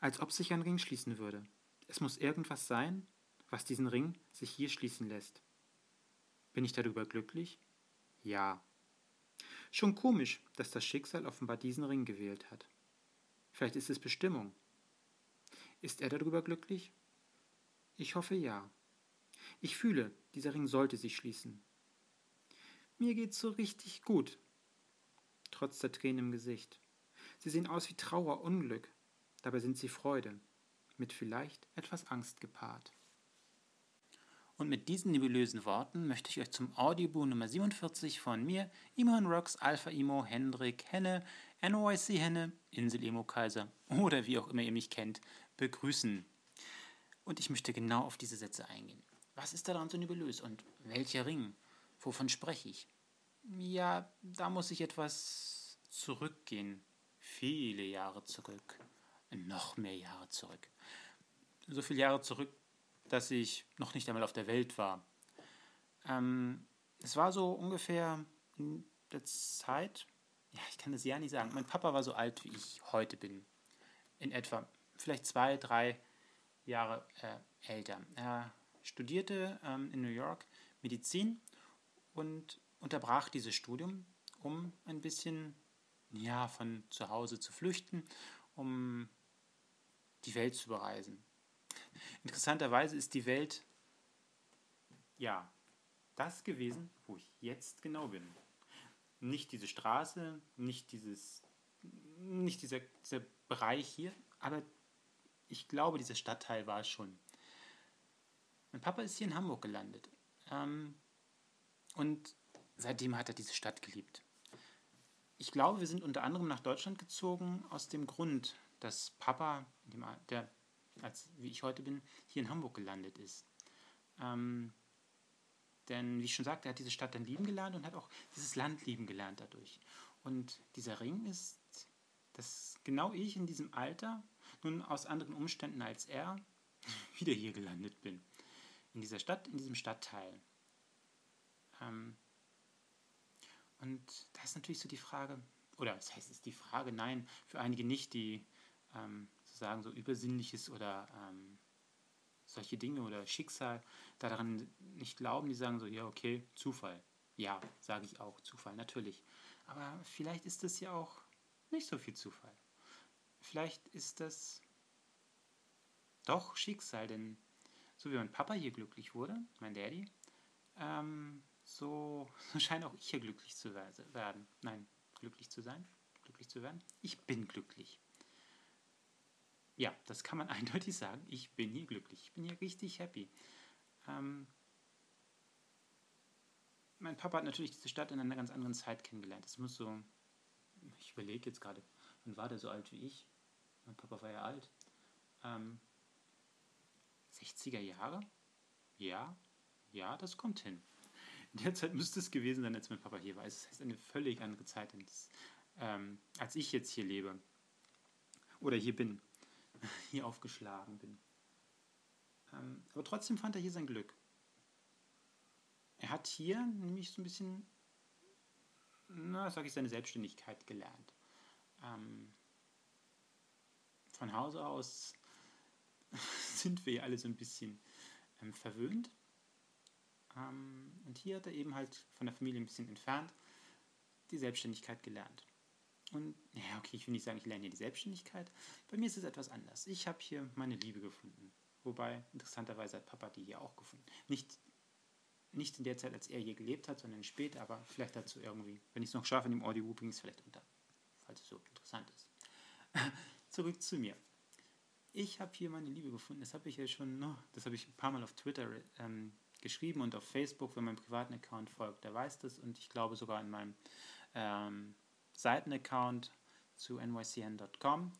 Als ob sich ein Ring schließen würde. Es muss irgendwas sein, was diesen Ring sich hier schließen lässt. Bin ich darüber glücklich? Ja. Schon komisch, dass das Schicksal offenbar diesen Ring gewählt hat. Vielleicht ist es Bestimmung. Ist er darüber glücklich? Ich hoffe ja. Ich fühle, dieser Ring sollte sich schließen. Mir geht's so richtig gut, trotz der Tränen im Gesicht. Sie sehen aus wie Trauer, Unglück, dabei sind sie Freude, mit vielleicht etwas Angst gepaart. Und mit diesen nebulösen Worten möchte ich euch zum Audiobook Nummer 47 von mir, Imon Rocks, Alpha Imo, Hendrik, Henne, NYC Henne, Insel Emo Kaiser oder wie auch immer ihr mich kennt, begrüßen. Und ich möchte genau auf diese Sätze eingehen. Was ist daran so nebulös und welcher Ring? Wovon spreche ich? Ja, da muss ich etwas zurückgehen. Viele Jahre zurück. Noch mehr Jahre zurück. So viele Jahre zurück, dass ich noch nicht einmal auf der Welt war. Ähm, es war so ungefähr in der Zeit, ja, ich kann das ja nicht sagen. Mein Papa war so alt, wie ich heute bin. In etwa, vielleicht zwei, drei Jahre äh, älter. Er studierte ähm, in New York Medizin und unterbrach dieses Studium, um ein bisschen ja, von zu Hause zu flüchten, um die Welt zu bereisen. Interessanterweise ist die Welt ja das gewesen, wo ich jetzt genau bin. Nicht diese Straße, nicht dieses, nicht dieser, dieser Bereich hier, aber ich glaube, dieser Stadtteil war es schon. Mein Papa ist hier in Hamburg gelandet. Ähm, und seitdem hat er diese Stadt geliebt. Ich glaube, wir sind unter anderem nach Deutschland gezogen aus dem Grund, dass Papa, der als wie ich heute bin, hier in Hamburg gelandet ist. Ähm, denn, wie ich schon sagte, er hat diese Stadt dann lieben gelernt und hat auch dieses Land lieben gelernt dadurch. Und dieser Ring ist, dass genau ich in diesem Alter, nun aus anderen Umständen als er, wieder hier gelandet bin. In dieser Stadt, in diesem Stadtteil. Ähm, und da ist natürlich so die Frage, oder das heißt, es ist die Frage, nein, für einige nicht, die ähm, sozusagen so Übersinnliches oder ähm, solche Dinge oder Schicksal daran nicht glauben, die sagen so, ja, okay, Zufall. Ja, sage ich auch, Zufall, natürlich. Aber vielleicht ist das ja auch nicht so viel Zufall. Vielleicht ist das doch Schicksal, denn so wie mein Papa hier glücklich wurde, mein Daddy, ähm, so, so scheint auch ich hier glücklich zu werden. Nein, glücklich zu sein, glücklich zu werden. Ich bin glücklich. Ja, das kann man eindeutig sagen. Ich bin hier glücklich. Ich bin hier richtig happy. Ähm, mein Papa hat natürlich diese Stadt in einer ganz anderen Zeit kennengelernt. Es muss so, ich überlege jetzt gerade, wann war der so alt wie ich? Mein Papa war ja alt. Ähm, 60er Jahre? Ja, ja, das kommt hin. In der Zeit müsste es gewesen sein, als mein Papa hier war. Es ist eine völlig andere Zeit, als, ähm, als ich jetzt hier lebe. Oder hier bin. hier aufgeschlagen bin. Ähm, aber trotzdem fand er hier sein Glück. Er hat hier nämlich so ein bisschen, na, sag ich, seine Selbstständigkeit gelernt. Ähm, von Hause aus sind wir ja alle so ein bisschen ähm, verwöhnt. Ähm, und hier hat er eben halt von der Familie ein bisschen entfernt die Selbstständigkeit gelernt. Und ja, okay, ich will nicht sagen, ich lerne hier die Selbstständigkeit. Bei mir ist es etwas anders. Ich habe hier meine Liebe gefunden. Wobei, interessanterweise hat Papa die hier auch gefunden. Nicht, nicht in der Zeit, als er hier gelebt hat, sondern später, aber vielleicht dazu irgendwie, wenn ich es noch schaffe, in dem Audio bringe ich es vielleicht unter, falls es so interessant ist. Zurück zu mir. Ich habe hier meine Liebe gefunden. Das habe ich ja schon, no, das habe ich ein paar Mal auf Twitter ähm, geschrieben und auf Facebook, wenn mein privaten Account folgt, der weiß das und ich glaube sogar in meinem ähm, Seitenaccount zu nycn.com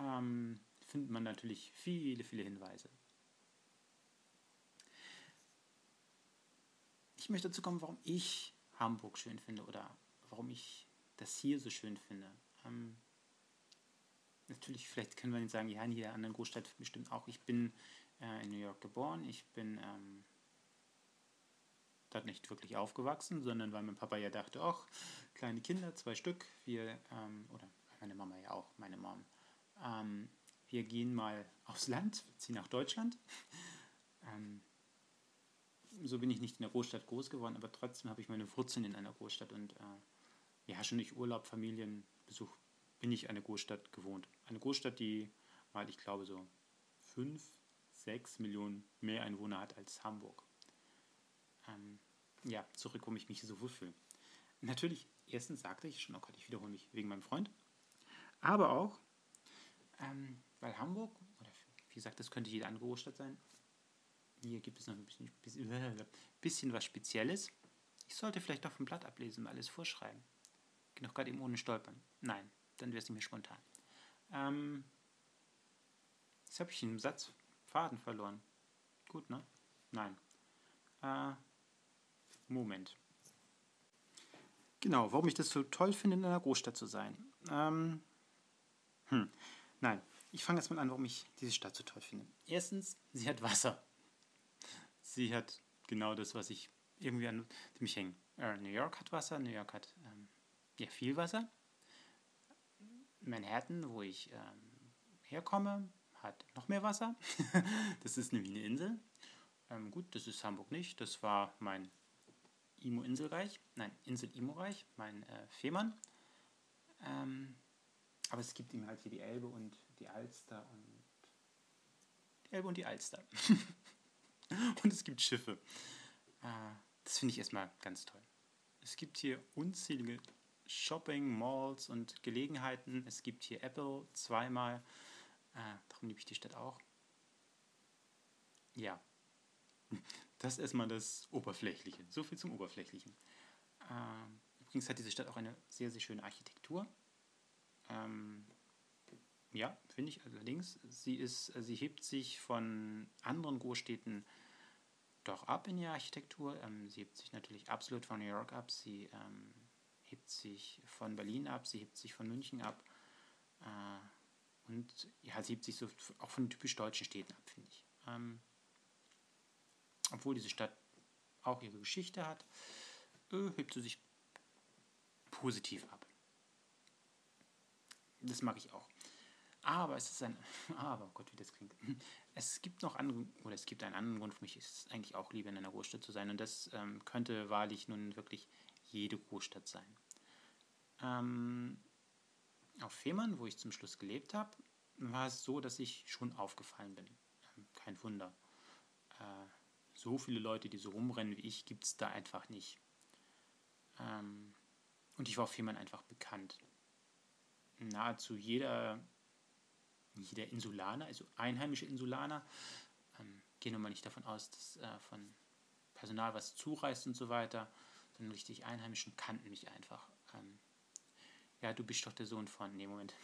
ähm, findet man natürlich viele, viele Hinweise. Ich möchte dazu kommen, warum ich Hamburg schön finde oder warum ich das hier so schön finde. Ähm, natürlich, vielleicht können wir nicht sagen, ja, in jeder anderen Großstadt bestimmt auch. Ich bin äh, in New York geboren, ich bin ähm, dort nicht wirklich aufgewachsen, sondern weil mein Papa ja dachte, ach, kleine Kinder, zwei Stück, wir, ähm, oder meine Mama ja auch, meine Mom, ähm, wir gehen mal aufs Land, ziehen nach Deutschland. Ähm, so bin ich nicht in der Großstadt groß geworden, aber trotzdem habe ich meine Wurzeln in einer Großstadt und äh, ja, schon durch Urlaub, Familienbesuch bin ich eine Großstadt gewohnt. Eine Großstadt, die mal, ich glaube, so fünf, sechs Millionen mehr Einwohner hat als Hamburg. Ähm, ja, zurück, warum ich mich so wohlfühle. Natürlich, erstens sagte ich schon, oh Gott, ich wiederhole mich wegen meinem Freund, aber auch, ähm, weil Hamburg, oder wie gesagt, das könnte jede andere Großstadt sein, hier gibt es noch ein bisschen, bisschen, was Spezielles. Ich sollte vielleicht doch vom Blatt ablesen und alles vorschreiben. Geht noch gerade eben ohne Stolpern. Nein, dann wäre es nicht mehr spontan. Ähm, jetzt habe ich einen Satz Faden verloren. Gut, ne? Nein. Äh, Moment. Genau, warum ich das so toll finde, in einer Großstadt zu sein. Ähm, hm, nein, ich fange erstmal an, warum ich diese Stadt so toll finde. Erstens, sie hat Wasser. Sie hat genau das, was ich irgendwie an mich hänge. Äh, New York hat Wasser, New York hat ähm, ja viel Wasser. Manhattan, wo ich ähm, herkomme, hat noch mehr Wasser. das ist nämlich eine Insel. Ähm, gut, das ist Hamburg nicht. Das war mein Imo-Inselreich. Nein, Insel-Imo-Reich, mein äh, Fehmarn. Ähm, aber es gibt ihm halt hier die Elbe und die Alster und die Elbe und die Alster. und es gibt Schiffe. Äh, das finde ich erstmal ganz toll. Es gibt hier unzählige Shopping, Malls und Gelegenheiten. Es gibt hier Apple zweimal. Äh, darum liebe ich die Stadt auch. Ja, das ist erstmal das Oberflächliche. So viel zum Oberflächlichen. Ähm, übrigens hat diese Stadt auch eine sehr, sehr schöne Architektur. Ähm, ja, finde ich allerdings. Sie, ist, sie hebt sich von anderen Großstädten doch ab in der Architektur. Ähm, sie hebt sich natürlich absolut von New York ab. Sie ähm, hebt sich von Berlin ab. Sie hebt sich von München ab. Äh, und ja, sie hebt sich so auch von typisch deutschen Städten ab, finde ich. Obwohl diese Stadt auch ihre Geschichte hat, äh, hebt sie sich positiv ab. Das mag ich auch. Aber es ist ein, aber oh Gott, wie das klingt. Es gibt noch andere, oder es gibt einen anderen Grund für mich, es ist eigentlich auch lieber in einer Großstadt zu sein. Und das ähm, könnte wahrlich nun wirklich jede Großstadt sein. Ähm, auf Fehmarn, wo ich zum Schluss gelebt habe, war es so, dass ich schon aufgefallen bin. Ähm, kein Wunder. Äh, so viele Leute, die so rumrennen wie ich, gibt es da einfach nicht. Ähm, und ich war auf Fehmarn einfach bekannt. Nahezu jeder jeder Insulaner, also einheimische Insulaner, ähm, gehen wir mal nicht davon aus, dass äh, von Personal was zureist und so weiter, sondern richtig Einheimischen kannten mich einfach. Ähm, ja, du bist doch der Sohn von. Nee, Moment.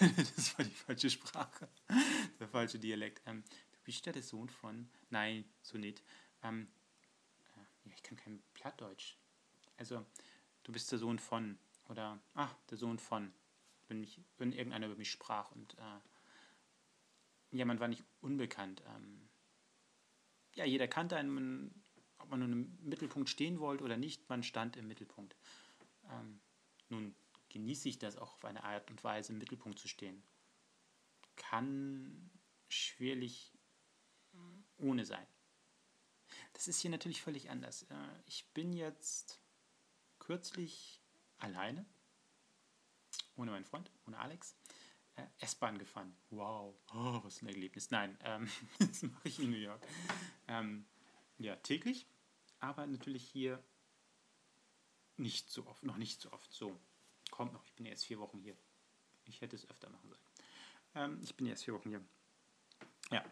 das war die falsche Sprache. der falsche Dialekt. Ähm, du bist ja der Sohn von. Nein, so nicht. Ähm, äh, ja, ich kann kein Plattdeutsch. Also, du bist der Sohn von. Oder, ach, der Sohn von. Wenn, mich, wenn irgendeiner über mich sprach und äh, ja, man war nicht unbekannt. Ähm, ja, jeder kannte einen, ob man nun im Mittelpunkt stehen wollte oder nicht, man stand im Mittelpunkt. Ähm, nun genieße ich das auch auf eine Art und Weise, im Mittelpunkt zu stehen. Kann schwerlich ohne sein. Das ist hier natürlich völlig anders. Äh, ich bin jetzt kürzlich alleine, ohne meinen Freund, ohne Alex äh, S-Bahn gefahren. Wow, oh, was ein Erlebnis. Nein, ähm, das mache ich in New York. Ähm, ja, täglich, aber natürlich hier nicht so oft, noch nicht so oft. So, kommt noch, ich bin erst vier Wochen hier. Ich hätte es öfter machen sollen. Ähm, ich bin erst vier Wochen hier. Ja,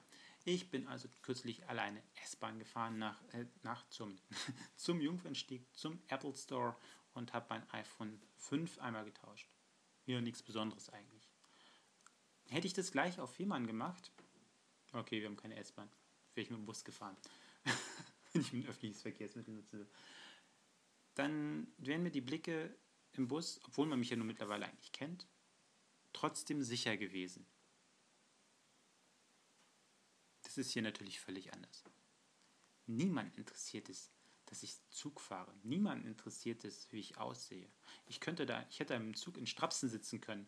ich bin also kürzlich alleine S-Bahn gefahren nach, äh, nach zum, zum Jungfernstieg, zum Apple Store und habe mein iPhone 5 einmal getauscht. Ja, nichts Besonderes eigentlich. Hätte ich das gleich auf Fehmarn gemacht, okay, wir haben keine S-Bahn, wäre ich mit dem Bus gefahren, wenn ich ein öffentliches Verkehrsmittel nutze, dann wären mir die Blicke im Bus, obwohl man mich ja nun mittlerweile eigentlich kennt, trotzdem sicher gewesen. Das ist hier natürlich völlig anders. Niemand interessiert es, dass ich Zug fahre. Niemand interessiert es, wie ich aussehe. Ich könnte da, ich hätte im Zug in Strapsen sitzen können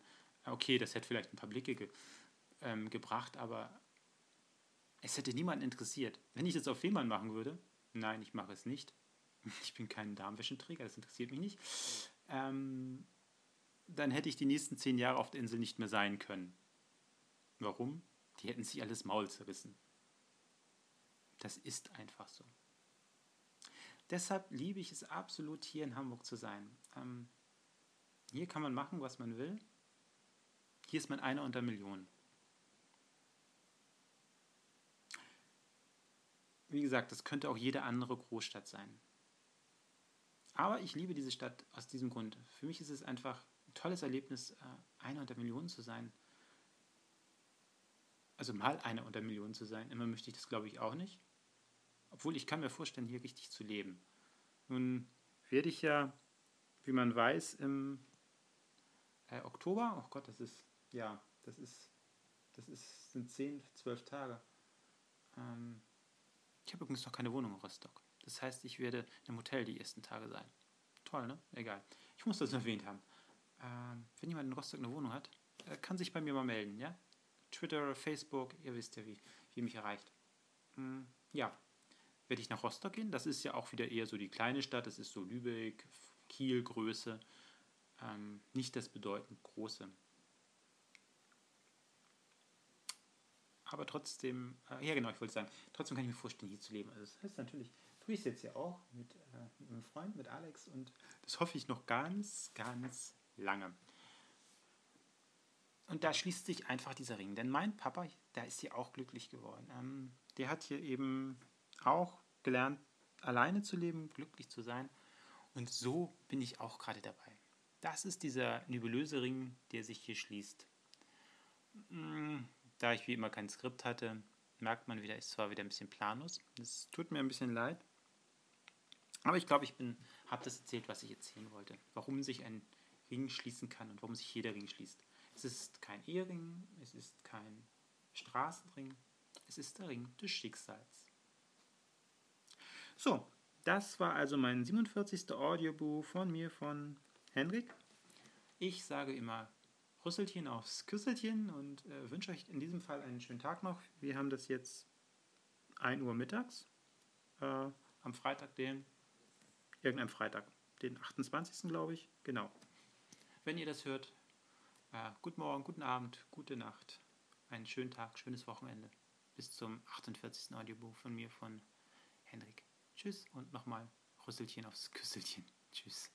okay, das hätte vielleicht ein paar Blicke ähm, gebracht, aber es hätte niemanden interessiert. Wenn ich das auf Fehmarn machen würde, nein, ich mache es nicht. Ich bin kein Darmwäschenträger, das interessiert mich nicht. Ähm, dann hätte ich die nächsten zehn Jahre auf der Insel nicht mehr sein können. Warum? Die hätten sich alles Maul zerrissen. Das ist einfach so. Deshalb liebe ich es absolut, hier in Hamburg zu sein. Ähm, hier kann man machen, was man will. Hier ist man einer unter Millionen. Wie gesagt, das könnte auch jede andere Großstadt sein. Aber ich liebe diese Stadt aus diesem Grund. Für mich ist es einfach ein tolles Erlebnis, äh, einer unter Millionen zu sein. Also mal einer unter Millionen zu sein. Immer möchte ich das, glaube ich, auch nicht. Obwohl ich kann mir vorstellen, hier richtig zu leben. Nun werde ich ja, wie man weiß, im äh, Oktober, oh Gott, das ist, ja, das ist, das ist, sind 10, 12 Tage. Ähm, ich habe übrigens noch keine Wohnung in Rostock. Das heißt, ich werde im Hotel die ersten Tage sein. Toll, ne? Egal. Ich muss das erwähnt haben. Ähm, wenn jemand in Rostock eine Wohnung hat, äh, kann sich bei mir mal melden, ja? Twitter, Facebook, ihr wisst ja, wie, wie mich erreicht. Hm, ja, werde ich nach Rostock gehen. Das ist ja auch wieder eher so die kleine Stadt. Das ist so Lübeck, Kiel, Größe. Ähm, nicht das bedeutend große. Aber trotzdem, äh, ja genau, ich wollte sagen, trotzdem kann ich mir vorstellen, hier zu leben. Also das heißt natürlich, tue ich es jetzt ja auch mit, äh, mit einem Freund, mit Alex und das hoffe ich noch ganz, ganz lange. Und da schließt sich einfach dieser Ring. Denn mein Papa, der ist hier auch glücklich geworden. Ähm, der hat hier eben auch gelernt, alleine zu leben, glücklich zu sein. Und so bin ich auch gerade dabei. Das ist dieser nebulöse Ring, der sich hier schließt. Mm, da ich wie immer kein Skript hatte, merkt man wieder, ist zwar wieder ein bisschen planlos. Es tut mir ein bisschen leid. Aber ich glaube, ich habe das erzählt, was ich erzählen wollte. Warum sich ein Ring schließen kann und warum sich jeder Ring schließt. Es ist kein Ehering, es ist kein Straßenring, es ist der Ring des Schicksals. So, das war also mein 47. Audiobuch von mir, von Henrik. Ich sage immer Rüsselchen aufs Küsselchen und äh, wünsche euch in diesem Fall einen schönen Tag noch. Wir haben das jetzt 1 Uhr mittags äh, am Freitag, den, irgendein Freitag, den 28. glaube ich, genau. Wenn ihr das hört, äh, guten Morgen, guten Abend, gute Nacht, einen schönen Tag, schönes Wochenende. Bis zum 48. Audiobuch von mir, von Henrik. Tschüss und nochmal Rüsselchen aufs Küsselchen. Tschüss.